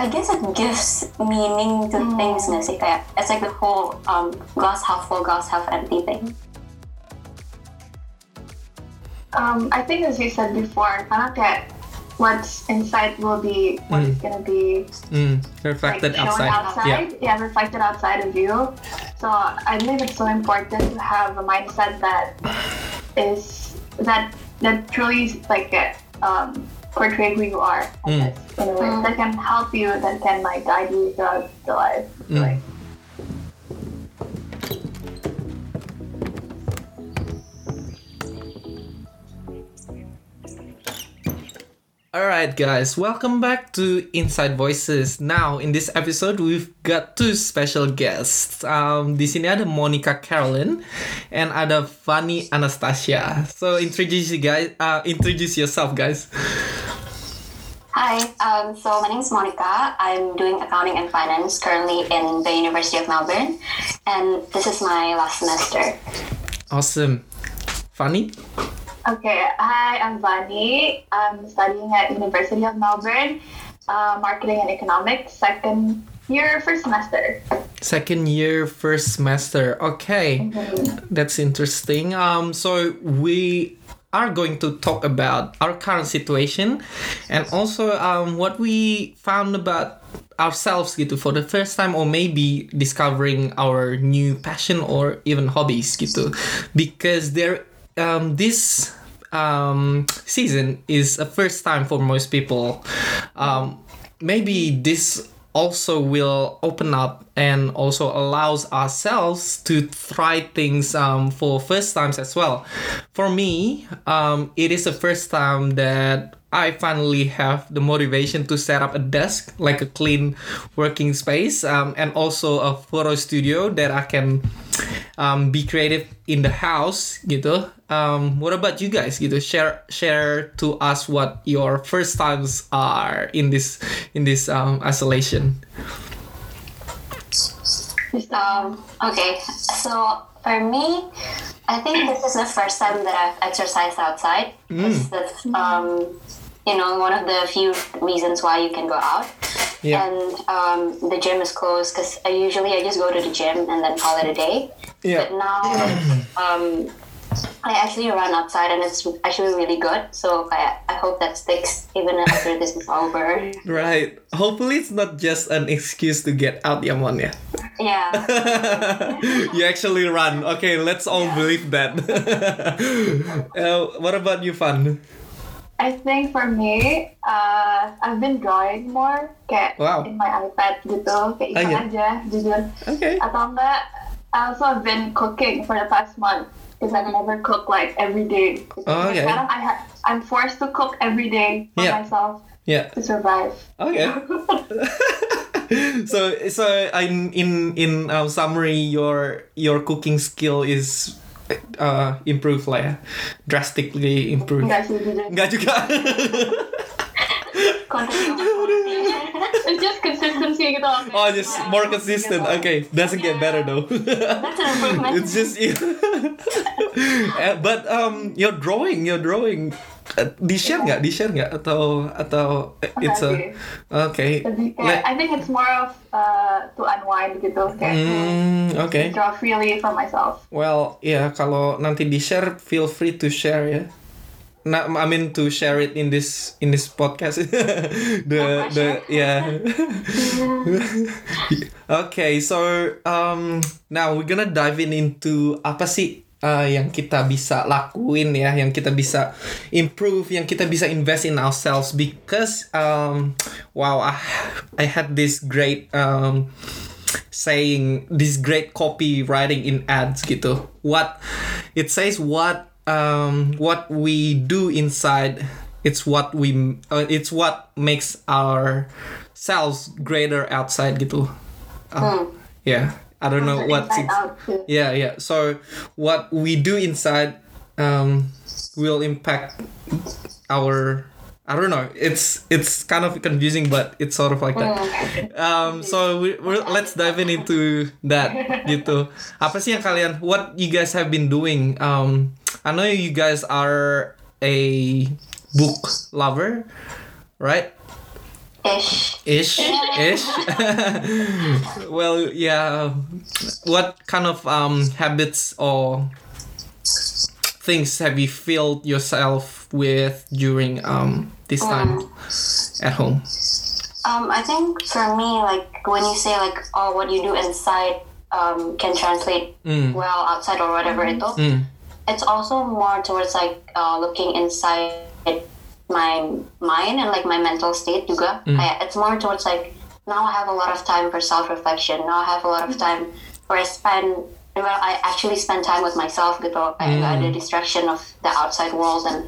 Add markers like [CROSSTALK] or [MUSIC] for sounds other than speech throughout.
I guess it gives meaning to things nggak sih kayak it's like the whole um, glass half full, glass half empty thing. Um, I think as you said before, karena kayak what's inside will be what's gonna be Mm, reflected shown outside. outside. Yeah. reflected outside of you. So I believe it's so important to have a mindset that is that that truly like um, portray who you are Mm. in a way that can help you, that can like guide you throughout the life. Mm. Like, Alright guys, welcome back to Inside Voices. Now in this episode we've got two special guests. Um, di sini ada Monica Carolyn and ada Fanny Anastasia. So introduce you guys, uh, introduce yourself guys. Hi, um, so my name is Monica. I'm doing accounting and finance currently in the University of Melbourne, and this is my last semester. Awesome. Fanny? Okay, hi, I'm Vani. I'm studying at University of Melbourne, uh, marketing and economics, second year, first semester. Second year, first semester. Okay, that's interesting. Um, so we are going to talk about our current situation and also um, what we found about ourselves gitu for the first time or maybe discovering our new passion or even hobbies gitu because there um, this um, season is a first time for most people. Um, maybe this also will open up and also allows ourselves to try things um, for first times as well. For me, um, it is the first time that I finally have the motivation to set up a desk, like a clean working space, um, and also a photo studio that I can um, be creative in the house gitu. Um, what about you guys gitu? Share share to us what your first times are in this in this um, isolation. Um, okay, so for me, I think this is the first time that I've exercised outside. It's the, um, you know, one of the few reasons why you can go out. Yeah. And um, the gym is closed because I usually I just go to the gym and then call it a day. Yeah. But now [CLEARS THROAT] um, I actually run outside and it's actually really good. So I, I hope that sticks even after this is over. [LAUGHS] Right. Hopefully it's not just an excuse to get out, Yamon, yeah. Yeah. [LAUGHS] you actually run. Okay, let's all believe that. [LAUGHS] uh, what about you, Fan? I think for me, uh, I've been drawing more kayak Wow. in my iPad gitu, kayak Oh, iseng iya. aja, jujur. Okay. Atau enggak, I also have been cooking for the past month because I never cook like every day. Oh, okay. I ha- I'm forced to cook every day for Yeah. myself Yeah. to survive. Okay. [LAUGHS] [LAUGHS] so so in in in uh, summary, your your cooking skill is uh improved lah ya, drastically improved. Enggak sih, jujur. Enggak juga. Just consistency gitu. loh. oh, just more consistent. Okay, doesn't get better though. That's an improvement. it's just Uh, [LAUGHS] but um your drawing your drawing uh, di share nggak di share nggak atau atau it's a okay kayak, I think it's more of uh, to unwind gitu, kayak Hmm, okay draw freely for myself. well ya kalau nanti di share feel free to share ya Nah, I mean to share it in this in this podcast. [LAUGHS] the the yeah. [LAUGHS] okay, so um now we're gonna dive in into apa sih uh, yang kita bisa lakuin ya, yang kita bisa improve, yang kita bisa invest in ourselves because um wow I, I had this great um saying this great copywriting in ads gitu. What it says what um what we do inside it's what we uh, it's what makes our selves greater outside gitu. Uh, Yeah, I don't know what yeah, yeah. So what we do inside um, will impact our. I don't know. It's it's kind of confusing, but it's sort of like that. Um, so we, we're, let's dive in into that gitu. Apa sih yang kalian? What you guys have been doing? Um, I know you guys are a book lover, right? Ish. Ish, [LAUGHS] ish. [LAUGHS] well, yeah. What kind of um habits or things have you filled yourself with during um this time at home? Um, I think for me, like when you say like, oh, what you do inside um, can translate Mm. well outside or whatever it is. Mm. It's also more towards like uh, looking inside my mind and like my mental state juga. Kayak it's more towards like now I have a lot of time for self reflection. Now I have a lot of time where I spend well I actually spend time with myself gitu. Kayak nggak ada distraction of the outside world and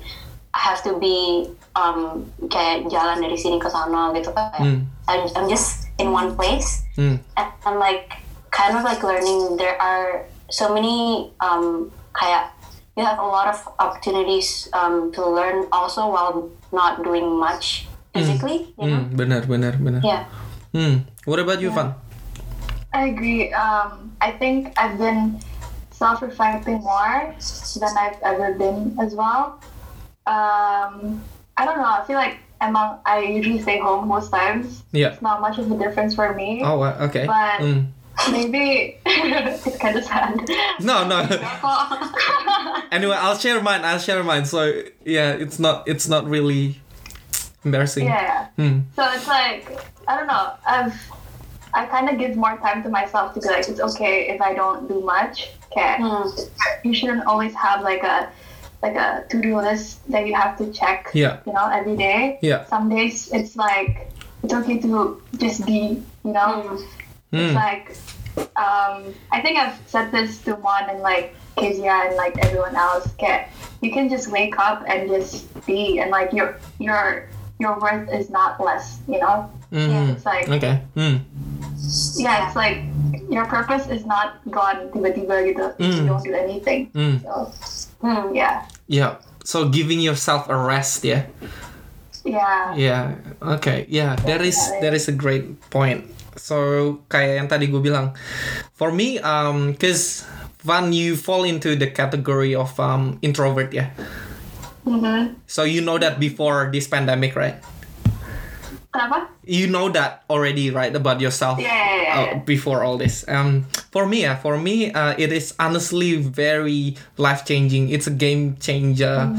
I have to be um, kayak jalan dari sini ke sana gitu kayak Mm. I'm, I'm just in one place Mm. and I'm like kind of like learning there are so many um, kayak you have a lot of opportunities um, to learn also while not doing much physically you know Mm. Benar, benar, benar. yeah Hmm. What about you, Van? I agree. Um, I think I've been self-reflecting more than I've ever been as well. Um, I don't know. I feel like among I usually stay home most times. Yeah. It's not much of a difference for me. Oh, okay. But- Mm. [LAUGHS] Maybe [LAUGHS] it's kind of sad. No, no. [LAUGHS] anyway, I'll share mine. I'll share mine. So yeah, it's not it's not really embarrassing. Yeah. Hmm. So it's like I don't know. I've I kind of give more time to myself to be like it's okay if I don't do much. Okay. Hmm. You shouldn't always have like a like a to do list that you have to check. Yeah. You know every day. Yeah. Some days it's like it's okay to just be. You know. It's Hmm. like um, I think I've said this to Mon and like Kezia and like everyone else. Okay, you can just wake up and just be, and like your your your worth is not less. You know, Mhm. it's like Okay. Hmm. yeah, it's like your purpose is not gone tiba-tiba gitu. if You Mm. don't do anything. Mm. So Hmm. yeah, Yeah. So giving yourself a rest, yeah. yeah, Yeah. Okay. Yeah. That is that is a great point. So kayak yang tadi gue bilang, for me, um, cause Van, you fall into the category of um introvert, yeah. hmm So you know that before this pandemic, right? Kenapa? You know that already, right? About yourself. Yeah, yeah, yeah, uh, before all this. Um, for me, yeah, for me, uh, it is honestly very life changing. It's a game changer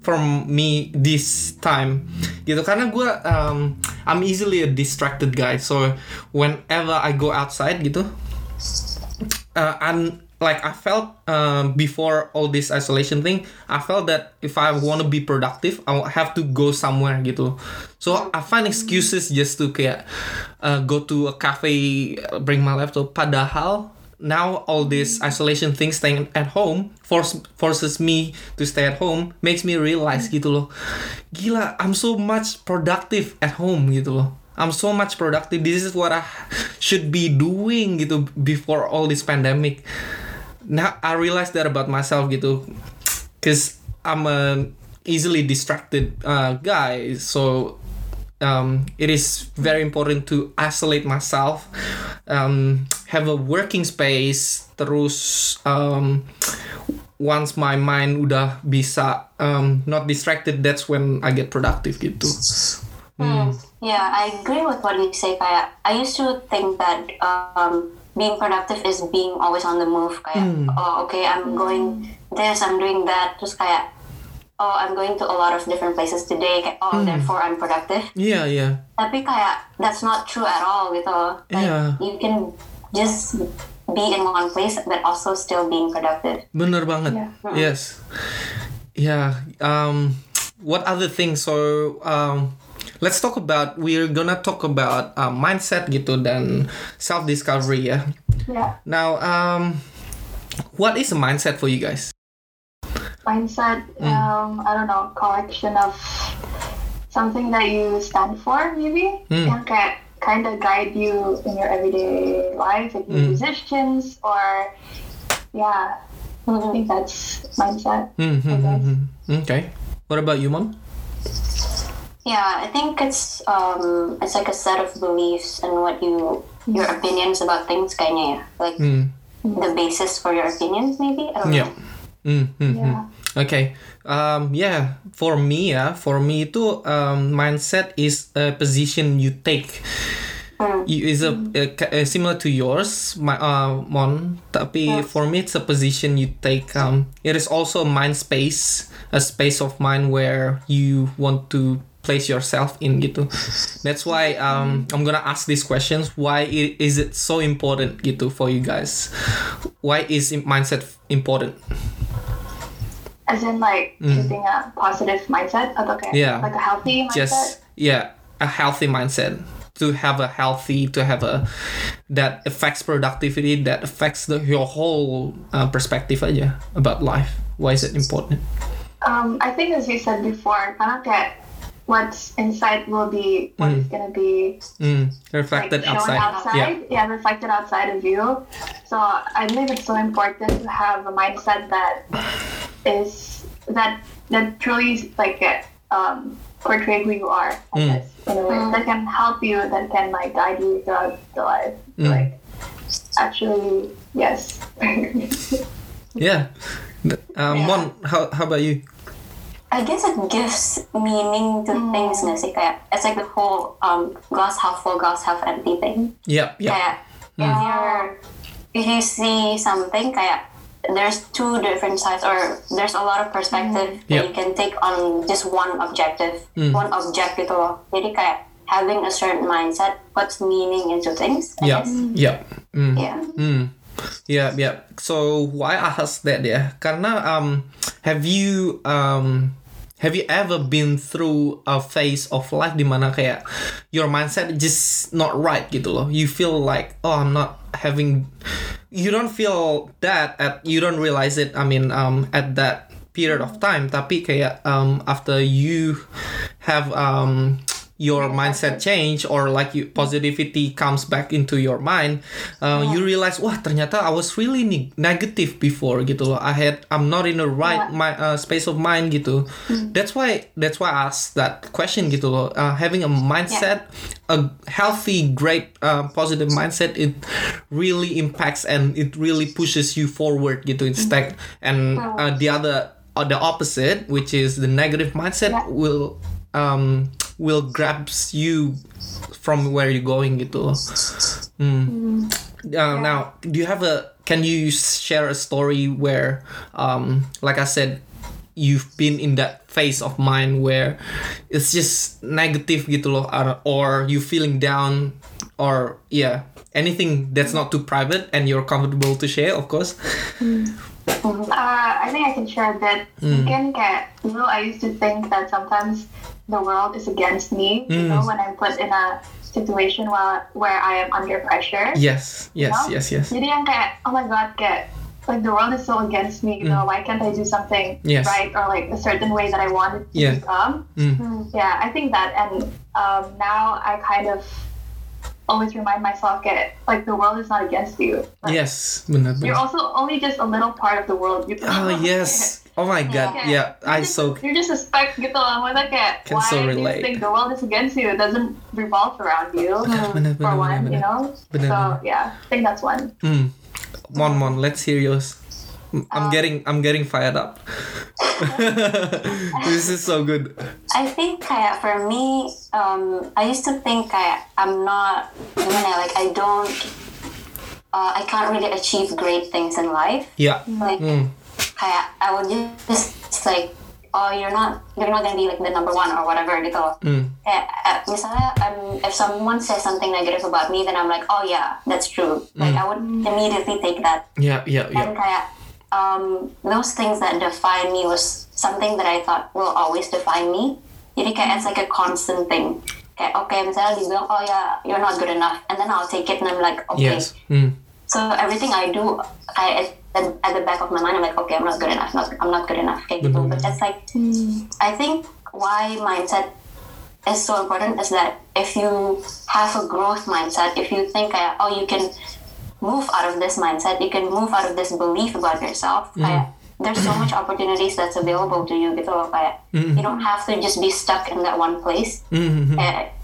from me this time. Gitu karena gue, um, I'm easily a distracted guy. So whenever I go outside, gitu, uh, I'm like I felt um, before all this isolation thing, I felt that if I want to be productive, I have to go somewhere gitu. So I find excuses just to kayak uh, go to a cafe, uh, bring my laptop. Padahal now all this isolation thing, staying at home, force forces me to stay at home, makes me realize gitu loh. Gila, I'm so much productive at home gitu loh. I'm so much productive. This is what I should be doing gitu before all this pandemic. Now I realize that about myself gitu, cause I'm a easily distracted uh, guy. So um, it is very important to isolate myself, um, have a working space. Terus um, once my mind udah bisa um, not distracted, that's when I get productive gitu. Hmm. Yeah, I agree with what you say. Kayak I used to think that um, being productive is being always on the move. Kayak oh okay, I'm going this, I'm doing that. Just kayak oh I'm going to a lot of different places today. Kayak oh therefore I'm productive. Yeah, yeah. Tapi kayak that's not true at all gitu. Like, Yeah. You can just be in one place but also still being productive. Bener banget. Yeah. Yes. Yeah. Um, what other things? So um, let's talk about. We're gonna talk about uh, mindset gitu dan self discovery ya. Yeah. Now, um, what is a mindset for you guys? Mindset Mm. um i don't know collection of something that you stand for maybe Mm. and can kind of guide you in your everyday life if you're Mm. musicians or yeah i think that's mindset Hmm, hmm, I hmm, hmm. Okay. What about you, Mon? Yeah, I think it's um, it's like a set of beliefs and what you your opinions about things kayaknya ya. Like Hmm. the basis for your opinions maybe. I don't Yeah. know. Hmm, hmm, hmm. yeah Okay. Um, yeah, for me ya, for me itu um, mindset is a position you take. You, is a, a- a- similar to yours, my uh, Mon. Tapi for me, it's a position you take. Um, it is also a mind space, a space of mind where you want to place yourself in gitu. That's why um, I'm gonna ask these questions. Why is it so important gitu for you guys? Why is mindset important? As in like keeping a positive mindset kayak Mm. Yeah. like a healthy mindset. just yeah a healthy mindset to have a healthy to have a that affects productivity that affects the your whole uh, perspective aja about life why is it important Um, I think as you said before, karena kayak what's inside will be what is gonna be mm, like reflected shown outside, outside. yeah Yeah. reflected outside of you. So I believe it's so important to have a mindset that is that that truly is like uh, um, portray who you are. I Mm. guess in a way that can help you, that can like guide you throughout the life. Mm. Like actually, yes. [LAUGHS] yeah um, Yeah. Mon, how, how about you I guess it gives meaning to things nggak sih kayak it's like the whole um, glass half full glass half empty thing yeah yeah kayak if you're if you see something kayak there's two different sides or there's a lot of perspective that Yep. you can take on just one objective one object gitu loh jadi kayak having a certain mindset puts meaning into things yeah guess. yeah mm. yeah Mm. Yeah, yeah. So why I ask that ya? Karena um, have you um, have you ever been through a phase of life di mana kayak your mindset just not right gitu loh? You feel like oh I'm not having, you don't feel that at you don't realize it. I mean um at that period of time. Tapi kayak um after you have um your mindset change or like you positivity comes back into your mind uh, you realize wah ternyata I was really ne- negative before gitu loh. I had I'm not in the right my uh, space of mind gitu. That's why that's why I asked that question gitu loh. Uh, having a mindset a healthy great uh, positive mindset it really impacts and it really pushes you forward gitu. Instead and uh, the other uh, the opposite which is the negative mindset Yeah. will um will grabs you from where you're going gitu. Hmm. Uh, now do you have a can you share a story where um like I said you've been in that phase of mind where it's just negative gitu loh or, you feeling down or yeah anything that's not too private and you're comfortable to share of course Uh, I think I can share a bit. Mungkin kayak know, I used to think that sometimes the world is against me. You know, when I'm put in a situation where where I am under pressure. yes yes No? yes yes Jadi yang kayak oh my god kayak like the world is so against me. You know, why can't I do something Yes. right or like a certain way that I wanted to Yeah. become? Mm. Yeah, I think that, and um, now I kind of always remind myself that like the world is not against you. Like, yes benar You're also only just a little part of the world. You oh [LAUGHS] yes oh my god Yeah. yeah I You're just- so You're just a speck gitu loh. Maksudnya kayak Can why so do relate. you think the world is against you? It doesn't revolve around you. [LAUGHS] benar For benar one, benar you know. Benar, so benar. yeah, I think that's one. Hmm. Mon Mon, let's hear yours. I'm getting I'm getting fired up. [LAUGHS] this is so good. I think kayak for me, um, I used to think kayak I'm not gimana ya, like I don't, uh, I can't really achieve great things in life. Yeah. Like Mm. Kayak I would just like, oh you're not you're not gonna be like the number one or whatever gitu. Mm. Uh, misalnya um, if someone says something negative about me, then I'm like, oh yeah, that's true. Like I would immediately take that Yeah, yeah, yeah and yeah. kayak um, those things that define me was something that I thought will always define me. Jadi kayak it's like a constant thing. Kayak okay, misalnya dibilang oh yeah, you're not good enough, and then I'll take it and I'm like okay. Yes. Mm. So everything I do, I at, at the back of my mind, I'm like okay, I'm not good enough. Not, I'm not good enough. Gitu. But it's like mm. I think why mindset is so important is that if you have a growth mindset, if you think kayak oh you can move out of this mindset, you can move out of this belief about yourself. Kayak, there's so much opportunities that's available to you gitu loh kayak you don't have to just be stuck in that one place. Mm-hmm. Kayak,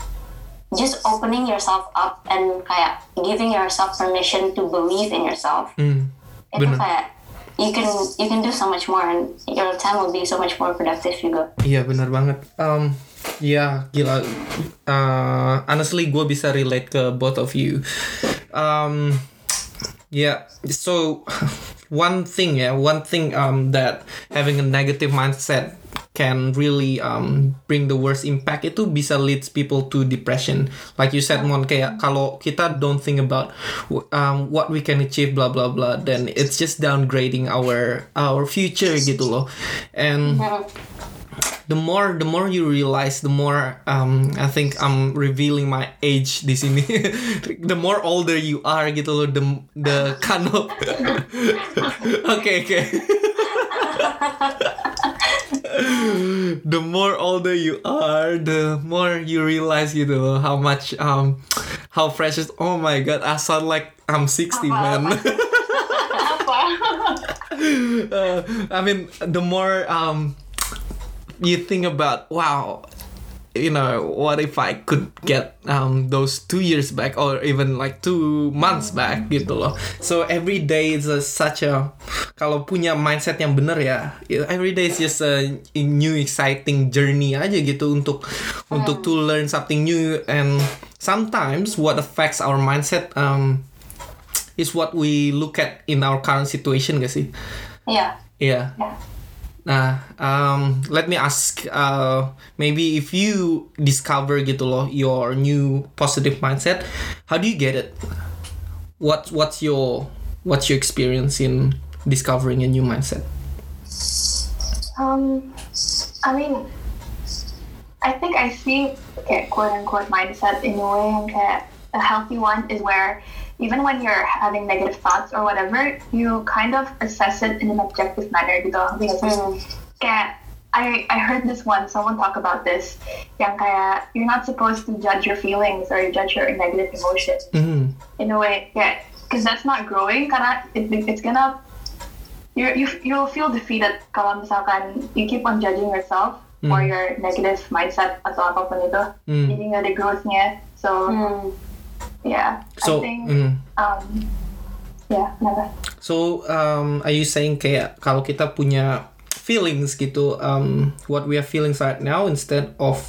just opening yourself up and kayak giving yourself permission to believe in yourself. Mm. Itu Bener. kayak you can you can do so much more and your time will be so much more productive juga. Iya benar banget. Um, ya gila. Uh, honestly, gue bisa relate ke both of you. Um, yeah. So [LAUGHS] one thing, yeah, one thing um that having a negative mindset can really um, bring the worst impact itu bisa leads people to depression. Like you said, Mon, kayak kalau kita don't think about um, what we can achieve, blah blah blah, then it's just downgrading our our future gitu loh. And the more the more you realize, the more um, I think I'm revealing my age di sini. [LAUGHS] the more older you are gitu loh, the the kind of [LAUGHS] okay okay. [LAUGHS] [LAUGHS] the more older you are, the more you realize you know how much um how precious. Oh my god, I sound like I'm 60, man. [LAUGHS] uh, I mean, the more um you think about wow you know what if I could get um, those two years back or even like two months back gitu loh. So every day is a, such a kalau punya mindset yang bener ya every day is just a new exciting journey aja gitu untuk untuk to learn something new. And sometimes what affects our mindset um, is what we look at in our current situation gak sih? Yeah. yeah Yeah. Nah, um, let me ask, uh, maybe if you discover gitu loh your new positive mindset, how do you get it? What what's your what's your experience in discovering a new mindset? Um, I mean, I think I see okay, quote unquote mindset in a way and kayak a healthy one is where even when you're having negative thoughts or whatever, you kind of assess it in an objective manner gitu. Ngerti nggak sih? Kayak I, I heard this one, someone talk about this, yang kayak you're not supposed to judge your feelings or judge your negative emotions Mm, in a way, yeah, because that's not growing. Karena it, it's gonna you you you'll feel defeated kalau misalkan you keep on judging yourself or your negative mindset atau apapun itu. Mm. Jadi nggak ada growth-nya. So Hmm. Yeah, So, think mm. um yeah? So, um, are you saying kayak kalau kita punya feelings gitu, um, what we are feeling right now instead of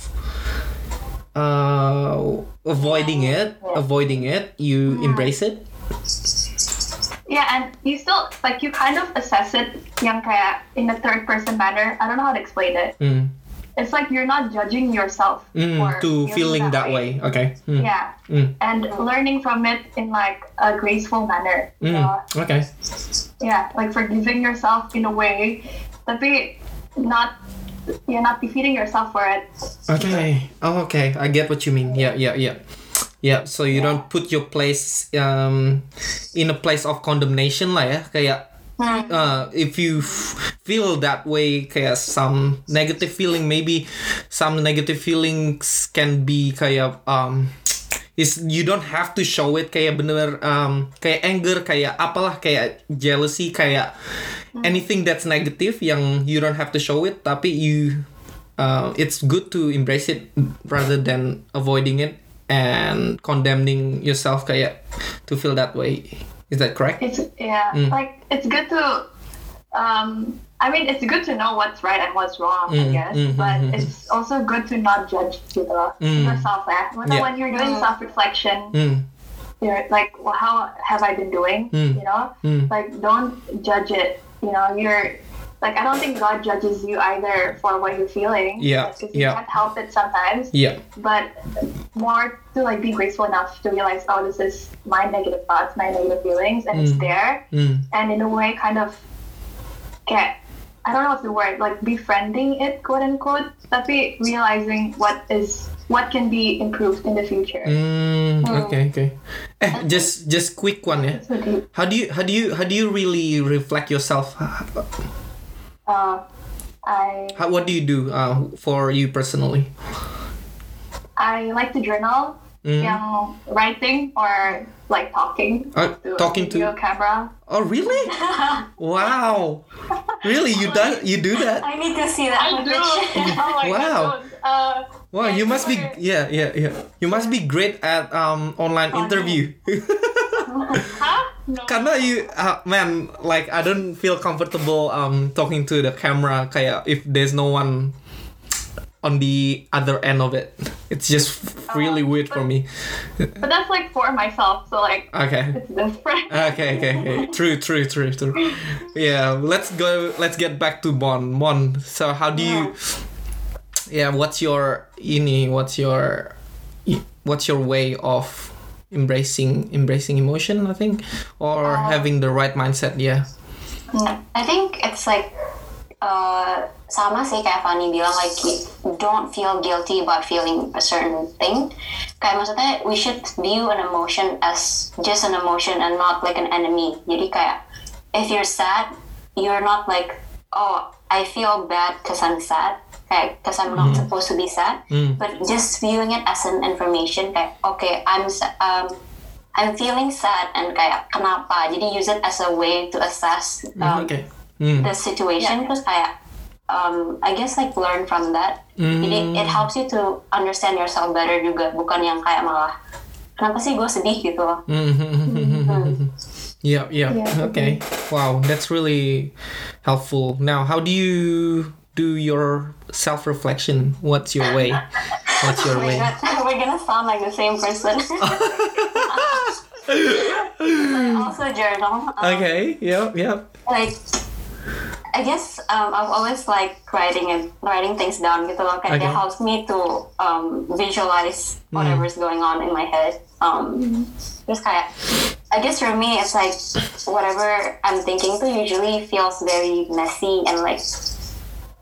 uh, avoiding it, avoiding it, you embrace it? Yeah, and you still like you kind of assess it yang kayak in a third person manner. I don't know how to explain it. Mm. It's like you're not judging yourself Mm, for to feeling that way. Okay. Mm. Yeah. Mm. and learning from it in like a graceful manner. Mm. Okay. yeah, like forgiving yourself in a way, tapi not you're not defeating yourself for it. Okay. Oh, okay. I get what you mean. Yeah, yeah, yeah. Yeah, so you don't put your place um in a place of condemnation lah ya. Kayak uh, if you f- feel that way kayak some negative feeling maybe some negative feelings can be kayak um is you don't have to show it kayak bener um kayak anger kayak apalah kayak jealousy kayak anything that's negative yang you don't have to show it tapi you uh, it's good to embrace it rather than avoiding it and condemning yourself kayak to feel that way is that correct It's yeah, Mm. like it's good to. Um, I mean, it's good to know what's right and what's wrong, I Mm, guess. mm, but mm, mm, it's also good to not judge gitu, Mm. yourself. Eh? When, Yeah. when you're doing Mm. self-reflection, mm, you're like, well, how have I been doing? Mm. You know, mm, like don't judge it you know you're like i don't think god judges you either for what you're feeling. Yeah, because you yeah. can't help it sometimes. Yeah. But more to like be graceful enough to realize oh this is my negative thoughts my negative feelings and it's Mm. there. Mm, and in a way kind of get i don't know what's the word like befriending it quote unquote tapi realizing what is what can be improved in the future. Mm, okay okay. Eh just just quick one ya so how do you how do you how do you really reflect yourself uh, i how, what do you do uh, for you personally I like to journal, Mm. yung writing or like talking Uh, to talking to- video camera. oh really [LAUGHS] wow really you do you do that I need to see that I do. footage. [LAUGHS] oh Wow. Uh, Wow, you must be yeah, yeah, yeah. You must be great at um online Oh, interview. [LAUGHS] huh? Karena you uh, man like I don't feel comfortable um talking to the camera. Kayak if there's no one on the other end of it. It's just really Oh, weird for me. But that's like for myself, so like okay. it's different. okay okay okay. True true true true. Yeah let's go let's get back to Mon. Mon so how do you yeah what's your ini what's your what's your way of embracing embracing emotion I think or having the right mindset yeah I think it's like uh, sama sih kayak Fanny bilang like don't feel guilty about feeling a certain thing. Kayak maksudnya we should view an emotion as just an emotion and not like an enemy. Jadi kayak if you're sad, you're not like oh I feel bad because I'm sad. Kayak because I'm not supposed to be sad, but just viewing it as an information. Kayak okay I'm um I'm feeling sad and kayak kenapa? Jadi use it as a way to assess um, okay Hmm. the situation terus kayak um, I guess like learn from that. Jadi it helps you to understand yourself better juga, bukan yang kayak malah kenapa sih gue sedih gitu loh. [LAUGHS] Yeah, yeah. Yeah. Okay. Wow, that's really helpful. Now, how do you do your self reflection? What's your way? What's your Oh way? [LAUGHS] We're gonna sound like the same person. [LAUGHS] Also journal. Um, Okay. Yep. Yep. like I guess um, I've always like writing and writing things down gitu loh. Kayak Okay. it helps me to um, visualize whatever's going on in my head. Um, Terus kayak I guess for me it's like whatever I'm thinking to usually feels very messy and like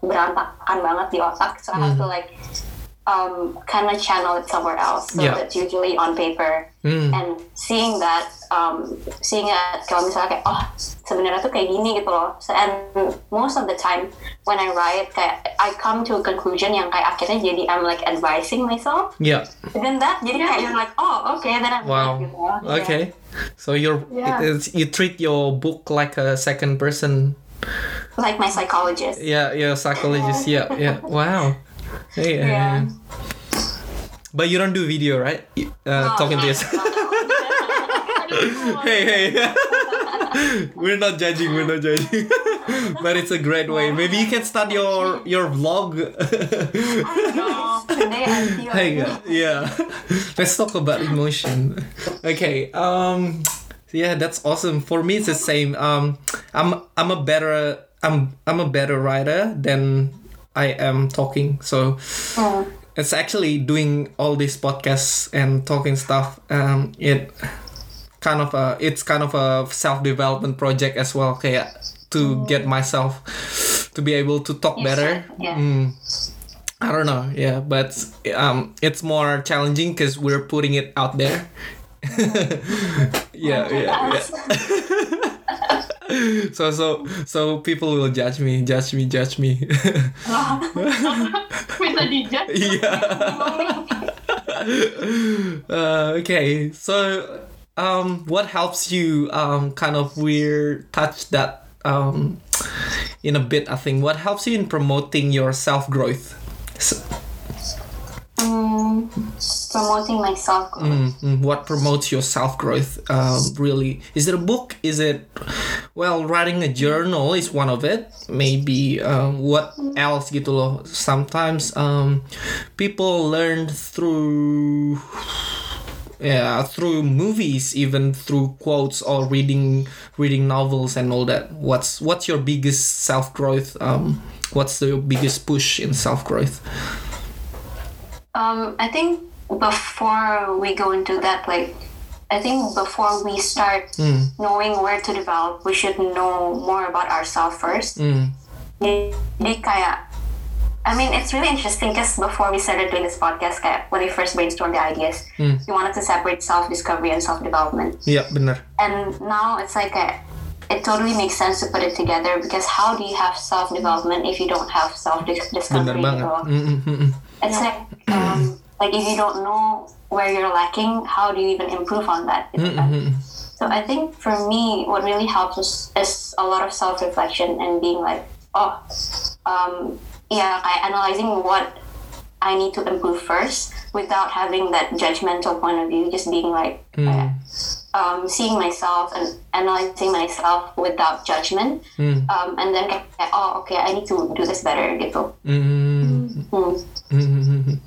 berantakan banget di otak. So I have to like um, kind of channel it somewhere else. So Yeah. it's usually on paper. Mm. And seeing that, um, seeing it kalau misalnya kayak oh sebenarnya tuh kayak gini gitu loh. So, and most of the time when I write kayak I come to a conclusion yang kayak akhirnya jadi I'm like advising myself. Yeah. Then that jadi kayak you're like oh okay then I'm Wow. like, gitu loh. Yeah. Okay. So you're Yeah. you treat your book like a second person. Like my psychologist. Yeah. Yeah. Psychologist. Yeah. Yeah. Wow. Hey. uh, Yeah. But you don't do video, right? Uh, No, talking to yourself. no, no. hey, hey. we're not judging. We're not judging. but it's a great way. Maybe you can start your your vlog. No, Today I feel hey, uh, yeah. Let's talk about emotion. Okay. Um. Yeah, that's awesome. For me, it's the same. Um. I'm I'm a better I'm I'm a better writer than I am talking. So Mm. it's actually doing all these podcasts and talking stuff um it kind of a it's kind of a self-development project as well kayak to get myself to be able to talk better Yeah. Mm. I don't know yeah but um it's more challenging because we're putting it out there [LAUGHS] yeah yeah yeah. [LAUGHS] So so so people will judge me judge me judge me. [LAUGHS] Bisa dijudge. yeah. Uh, okay so um what helps you um kind of weird touch that um in a bit i think? What helps you in promoting your self-growth? S- Mm, promoting myself. mm, mm, what promotes your self-growth um, really? Is it a book? Is it well writing a journal is one of it. Maybe um, what else gitu loh sometimes um, people learn through yeah through movies even through quotes or reading reading novels and all that. What's what's your biggest self-growth um, what's the biggest push in self-growth Um, I think before we go into that, like, I think before we start knowing where to develop, we should know more about ourselves first. mm, Jadi kayak, I mean, it's really interesting because before we started doing this podcast, kayak, when we first brainstormed the ideas, we wanted to separate self-discovery and self-development. yeah bener And now it's like a, it totally makes sense to put it together because how do you have self-development if you don't have self-discovery? banget gitu loh? Mm, mm, mm, mm. It's like um, like if you don't know where you're lacking, how do you even improve on that? Mm-hmm. So I think for me, what really helps is, is a lot of self reflection and being like, oh, um, yeah, I analyzing what I need to improve first without having that judgmental point of view. Just being like, Mm. um, seeing myself and analyzing myself without judgment. Mm. Um, and then oh okay, I need to do this better gitu. Mm. Hmm. Mhm.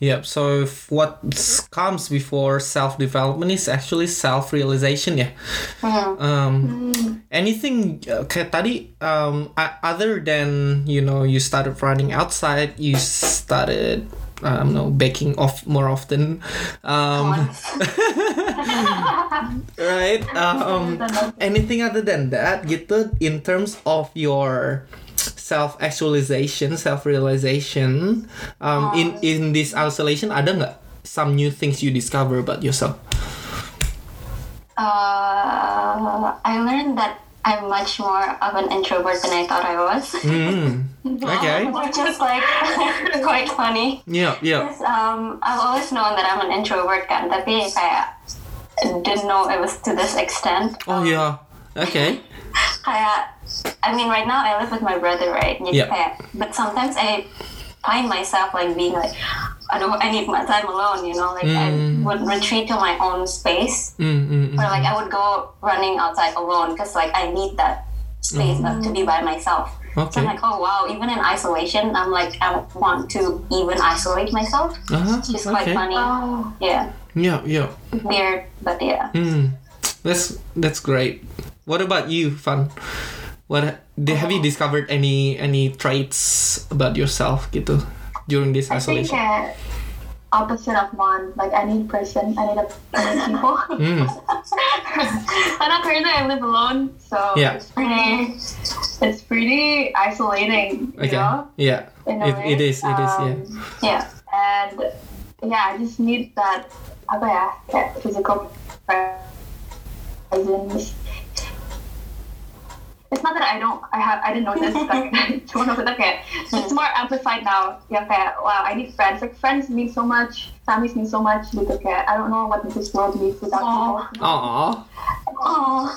Yep. So what comes before self development is actually self realization, yeah. Hmm. Um, anything uh, kayak tadi, um, other than you know you started running outside, you started. I don't know, baking off more often, um, [LAUGHS] right? Um, anything other than that, gitu, in terms of your self actualization, self realization, um, in in this isolation, ada nggak some new things you discover about yourself? Uh, I learned that I'm much more of an introvert than I thought I was. Mm. [LAUGHS] Okay. Which is like [LAUGHS] quite funny. Yeah, yeah. Um, I've always known that I'm an introvert kan, tapi kayak didn't know it was to this extent. Oh yeah. Okay. Kayak, I mean, right now I live with my brother, right? Jadi Yeah. kayak, but sometimes I find myself like being like, aduh, I need my time alone, you know? Like I Mm. would retreat to my own space, Mm, mm, mm. or like I would go running outside alone because like I need that space uh, to be by myself. So Okay. I'm like, oh wow, even in isolation, I'm like, I want to even isolate myself. Uh-huh. It's quite Okay. funny. Oh, Yeah, Yeah, yeah. weird, but yeah. Mm. That's that's great. What about you, Fun? What have you discovered any any traits about yourself gitu during this I think isolation? uh, opposite of Mon. Like I need person. I need a I need people. Mm. and currently I live alone, so Yeah. it's pretty. It's pretty isolating. You Okay. know. Yeah. It, it is. It is. Yeah. Um, Yeah. and yeah, I just need that apa ya, kayak physical presence. It's not that I don't, I have, I didn't know this. Maksudnya kayak it's more amplified now. Kayak wow, I need friends. Like friends mean so much, families mean so much. Gitu kayak I don't know what this world means without people. Aww. Oh,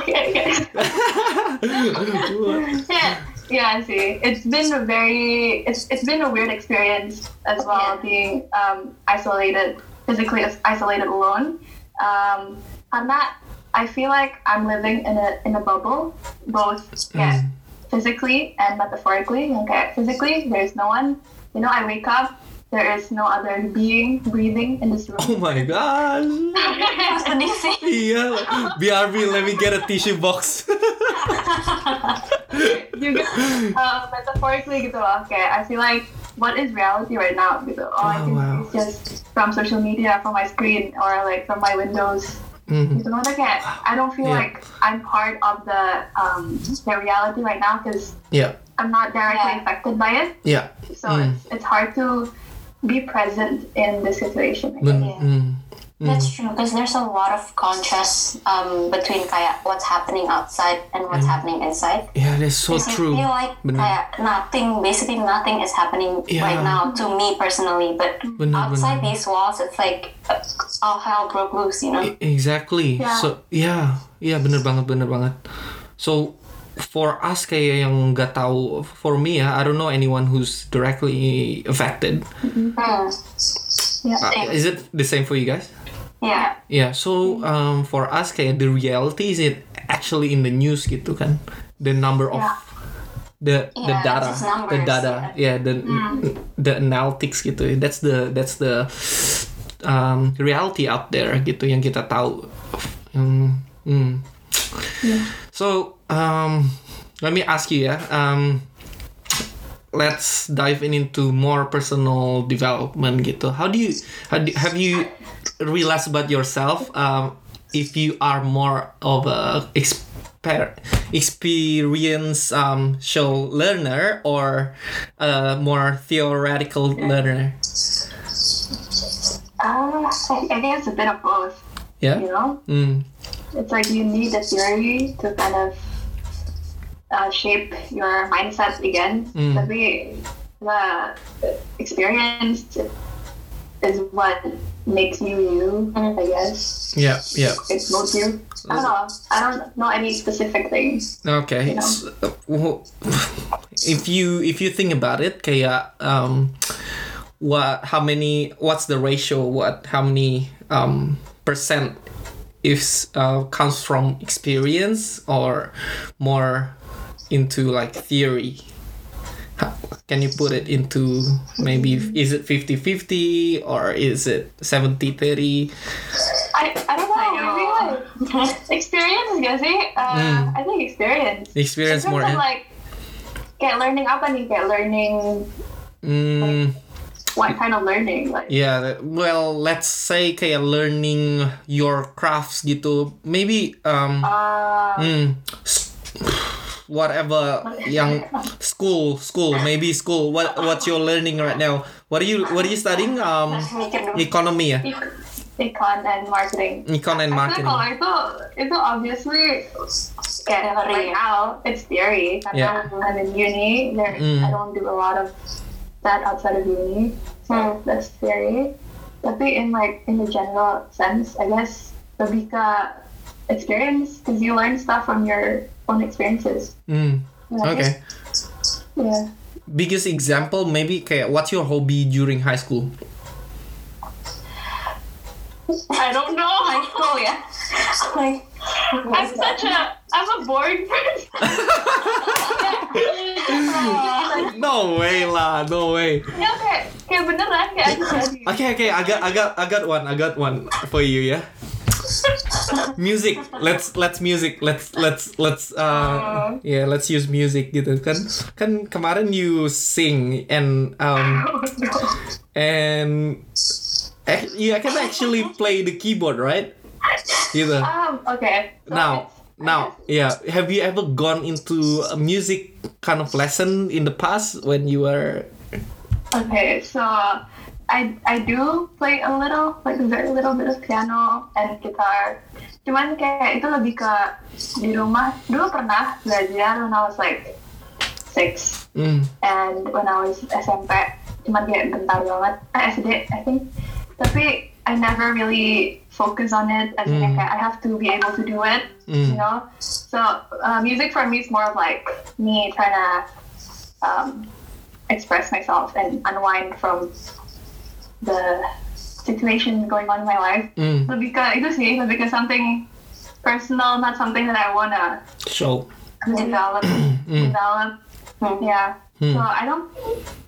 Okay, okay. [LAUGHS] yeah, yeah. I see. It's been a very, it's it's been a weird experience as well, Yeah. being um, isolated, physically isolated alone. Um, I'm not. I feel like I'm living in a in a bubble, both yeah, physically and metaphorically. Okay, physically, there's no one. You know, I wake up. There is no other being breathing in this room. [LAUGHS] oh my gosh. sedih sih. Iya. BRB, let me get a tissue box. [LAUGHS] you get, uh, metaphorically gitu loh kayak I feel like what is reality right now gitu all I Oh, can wow. see is just from social media from my screen or like from my windows Mhm. gitu maksudnya kayak I don't feel Yeah. like I'm part of the um, the reality right now because Yeah. I'm not directly Yeah. affected by it Yeah. so Mm. it's, it's hard to be present in this situation I Ben- guess. Mm. That's true because there's a lot of contrast um, between kayak what's happening outside and what's happening inside. Yeah, that's so Because I true. feel like Bener. kayak nothing, basically nothing is happening Yeah. right now to me personally. But Bener, outside bener. these walls, it's like uh, all hell broke loose, you know? E- Exactly. Yeah. So yeah, yeah bener banget bener banget. So for us kayak yang nggak tahu, for me ya, I don't know anyone who's directly affected. Hmm. yeah Uh, is it the same for you guys? Yeah. Yeah. So um, for us kayak the reality is it actually in the news gitu kan, the number of Yeah. the the Yeah, data, just the numbers, data, yeah, the the analytics gitu. That's the that's the um, reality out there gitu yang kita tahu. Um, mm. So um, let me ask you ya. Um, let's dive in into more personal development gitu. How do you how do, have you realized about yourself um, if you are more of a exper- experience um, show learner or a more theoretical learner? uh, I, I think it's a bit of both Yeah. you know Mm. it's like you need a theory to kind of uh, shape your mindset again. Mm. Tapi the experience is what makes you you, I guess. Yeah. Yeah. It molds you. I don't know. I don't know any specific things. Okay. You know? Uh, [LAUGHS] if you if you think about it, Kaya, um, what how many what's the ratio? What how many um percent if uh, comes from experience or more into like theory? How- Can you put it into maybe is it 50-50 or is it 70-30? I, I don't know. Maybe like [LAUGHS] experience gak sih? Uh, Hmm. I think experience. Experience In terms more of, ya? like kayak learning apa nih? Kayak learning Hmm, what kind of learning? Like yeah, well, let's say kayak learning your crafts gitu. Maybe um uh, hmm, s- whatever young school school maybe school what what you're learning right now what are you what are you studying um economy ya econ and marketing. econ and I marketing think kalau itu itu obviously kayak right now it's theory Yeah. karena I'm in uni. There Mm. I don't do a lot of that outside of uni, so that's theory. Tapi in like in the general sense, I guess lebih ke experience because you learn stuff from your own experiences. hmm Yeah. okay Yeah. biggest example maybe Okay, what's your hobby during high school I don't know. [LAUGHS] High school ya. Like, I'm such a I'm a bored person. [LAUGHS] no way lah no way ya kayak kayak beneran kayak okay okay I got I got I got one I got one for you ya music let's let's music let's let's let's uh yeah let's use music gitu kan. Kan kemarin you sing and um and ac- you I can actually play the keyboard right? Gitu. Um, okay. So now now yeah have you ever gone into a music kind of lesson in the past when you were Okay, so I I do play a little, like a very little bit of piano and guitar. Cuman kayak itu lebih ke di rumah. Dulu pernah belajar when I was like six mm, and when I was SMP. Cuman kayak bentar banget. Eh, SD, I think. Tapi I never really focus on it. As in Mm. kayak I have to be able to do it. Mm. You know. So uh, music for me is more of like me trying to um, express myself and unwind from the situation going on in my life. mm, Lebih ke itu sih, lebih ke something personal, not something that I wanna show develop. [CLEARS THROAT] develop. Yeah. Hmm. So I don't.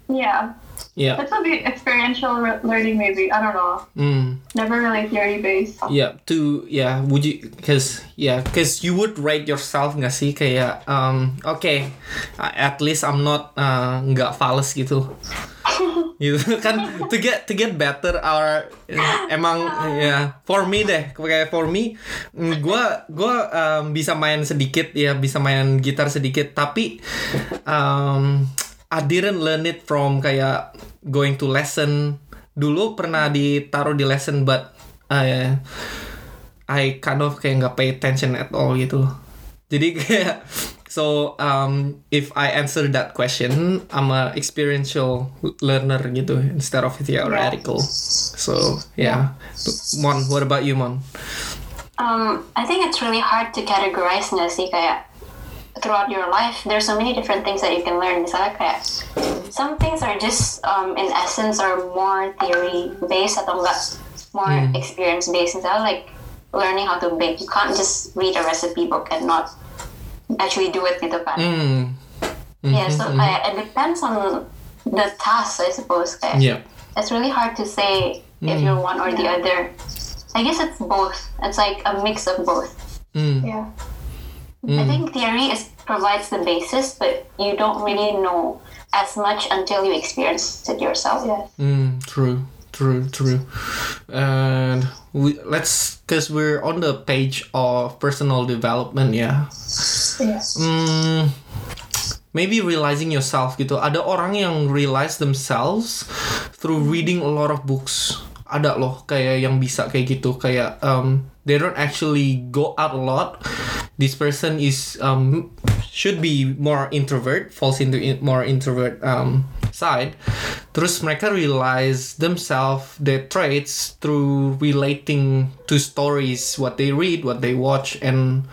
Yeah, yeah it's a bit experiential learning maybe. I don't know. mm. Never really theory based. Yeah, to yeah, would you? Cause yeah, cause you would rate yourself nggak sih kayak um okay, at least I'm not uh, nggak fals gitu. [LAUGHS] gitu kan to get to get better our emang ya for me deh kayak for me mm, gua gua um, bisa main sedikit ya bisa main gitar sedikit tapi um, I didn't learn it from kayak going to lesson dulu pernah ditaruh di lesson but I I kind of kayak nggak pay attention at all gitu. Jadi kayak so um, if I answer that question I'm a experiential learner gitu instead of theoretical. So yeah. Mon what about you Mon? Um, I think it's really hard to categorize nggak sih kayak throughout your life there's so many different things that you can learn. Misalnya kayak some things are just um, in essence are more theory based atau enggak more experience based. Misalnya like learning how to bake you can't just read a recipe book and not actually do it gitu kan mm, yeah so kayak it depends on the task I suppose. Kayak yeah. it's really hard to say if you're one or the other. I guess it's both. It's like a mix of both. Mm, Yeah. I think theory is provides the basis, but you don't really know as much until you experience it yourself. Yes. mm, true true true and we let's because we're on the page of personal development yeah Yes. Hmm, maybe realizing yourself gitu. Ada orang yang realize themselves through reading a lot of books. Ada loh kayak yang bisa kayak gitu kayak um, they don't actually go out a lot. This person is um, should be more introvert, falls into in, more introvert um, side. Terus mereka realize themselves their traits through relating to stories, what they read, what they watch, and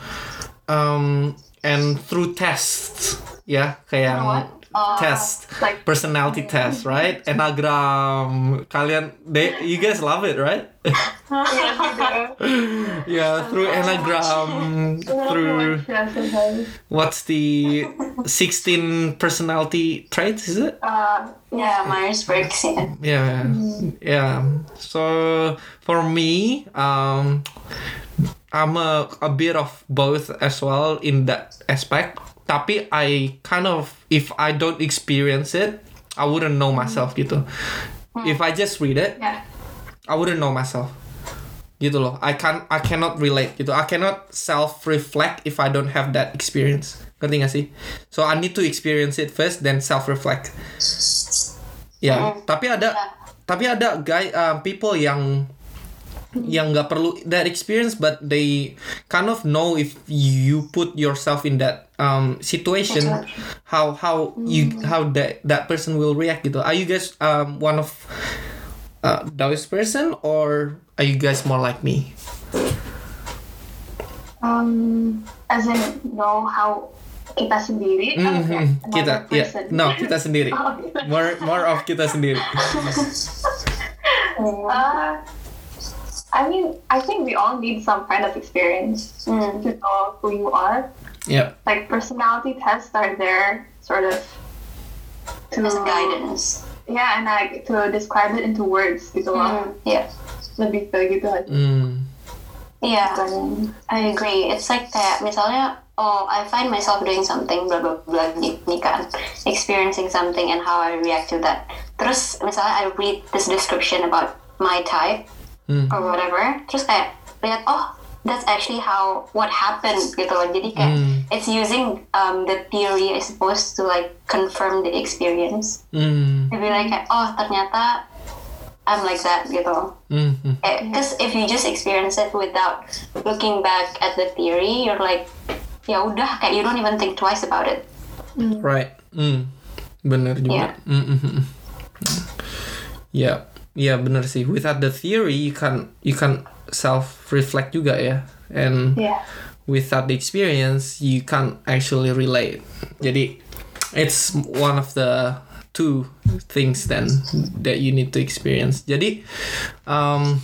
um and through tests ya kayak Uh, test, like- personality test, right? [LAUGHS] Enneagram. Kalian, they, you guys love it, right? yes, we do. yeah, through Enneagram, through what's the 16 personality traits, is it? Uh, Yeah, Myers Briggs. Yeah. Yeah, yeah. So for me, um, I'm a, a bit of both as well in that aspect. Tapi I kind of, if I don't experience it, I wouldn't know myself gitu. If I just read it, yeah. I wouldn't know myself. Gitu loh. I can I cannot relate gitu. I cannot self reflect if I don't have that experience. Ngerti gak sih? So I need to experience it first then self reflect. Ya, tapi ada tapi ada guy uh, people yang yang nggak perlu that experience but they kind of know if you put yourself in that um, situation how how you how that that person will react gitu are you guys um, one of uh, those person or are you guys more like me Um, as in know how kita sendiri. Oh, yeah, Mhm. kita another ya person. no kita sendiri [LAUGHS] Oh, kita. more more of kita sendiri [LAUGHS] Uh, I mean, I think we all need some kind of experience Mm. to know who you are. Yeah Like personality tests are there, sort of, to As guidance. Yeah, and like to describe it into words gitu loh. Mm. Yeah. Lebih ke gitu aja. mm. Yeah. I agree. It's like that. misalnya, oh, I find myself doing something, blah blah blah, nih, nih kan, experiencing something and how I react to that. Terus misalnya I read this description about my type Hmm. or whatever, terus kayak lihat, oh, that's actually how what happened gitu loh. Jadi kayak Hmm. it's using um, the theory I suppose to like confirm the experience. Mm. To be like, oh ternyata I'm like that gitu. Mm. Mm. Because if you just experience it without looking back at the theory, you're like, ya udah, kayak you don't even think twice about it. Right. Mm. Bener juga. Yeah. Mm, mm, mm. Ya, ya bener sih. Without the theory, you can you can self reflect juga ya. And Yeah. without the experience, you can't actually relate. Jadi, it's one of the two things then that you need to experience. Jadi, um,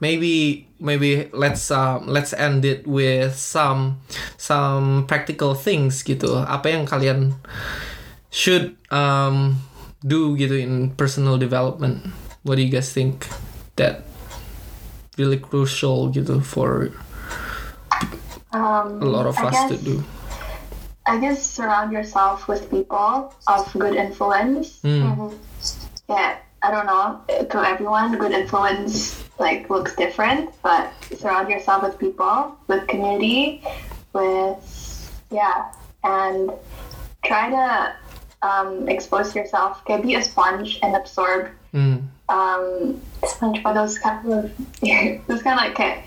maybe maybe let's um, let's end it with some some practical things gitu. Apa yang kalian should um, do gitu in personal development? What do you guys think that really crucial gitu for Um, a lot of I us guess, to do? I guess surround yourself with people of good influence. Mm. Yeah, I don't know. To everyone, good influence like looks different, but surround yourself with people, with community, with yeah, and try to um, expose yourself. Be a sponge and absorb Mm. Um, SpongeBob. those kind of [LAUGHS] those kind of like can,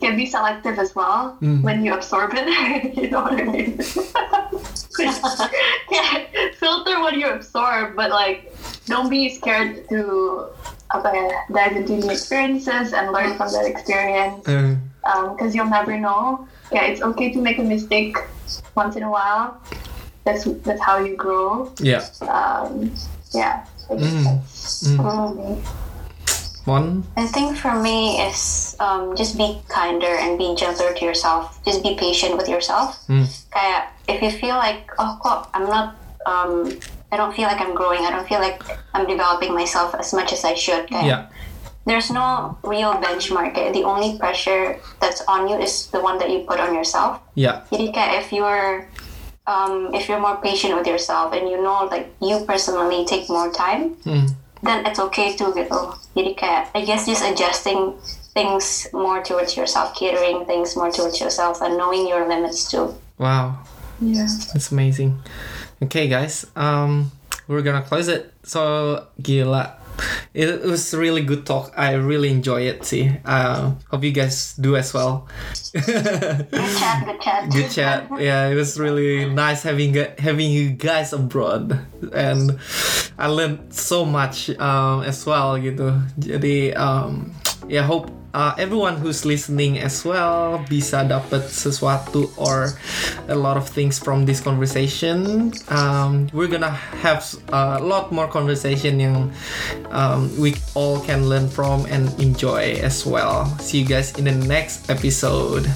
can be selective as well Mm. when you absorb it. [LAUGHS] you know what I mean? [LAUGHS] yeah, filter what you absorb, but like don't be scared to apa ya, dive into new experiences and learn from that experience Uh, because you'll never know. Yeah, it's okay to make a mistake once in a while. That's that's how you grow. yeah. Um, yeah. I Mm. Mm. One. I think for me is um, just be kinder and be gentler to yourself. Just be patient with yourself. Mm. Kayak if you feel like oh kok I'm not um, I don't feel like I'm growing. I don't feel like I'm developing myself as much as I should. Kayak, Yeah. There's no real benchmark. The only pressure that's on you is the one that you put on yourself. Yeah. Jadi kayak if you're um, if you're more patient with yourself and you know like you personally take more time, Mm. then it's okay to gitu. Jadi kayak I guess just adjusting things more towards yourself, catering things more towards yourself, and knowing your limits too. Wow. Yeah. That's amazing. Okay, guys. Um, we're gonna close it. So gila. It, was really good talk. I really enjoy it. See, uh, hope you guys do as well. Good [LAUGHS] chat, good chat. good chat. Yeah, it was really nice having having you guys abroad, and I learned so much um, as well gitu. Jadi um, yeah, hope uh, everyone who's listening as well bisa dapat sesuatu or a lot of things from this conversation. Um, we're gonna have a lot more conversation yang um, we all can learn from and enjoy as well. See you guys in the next episode.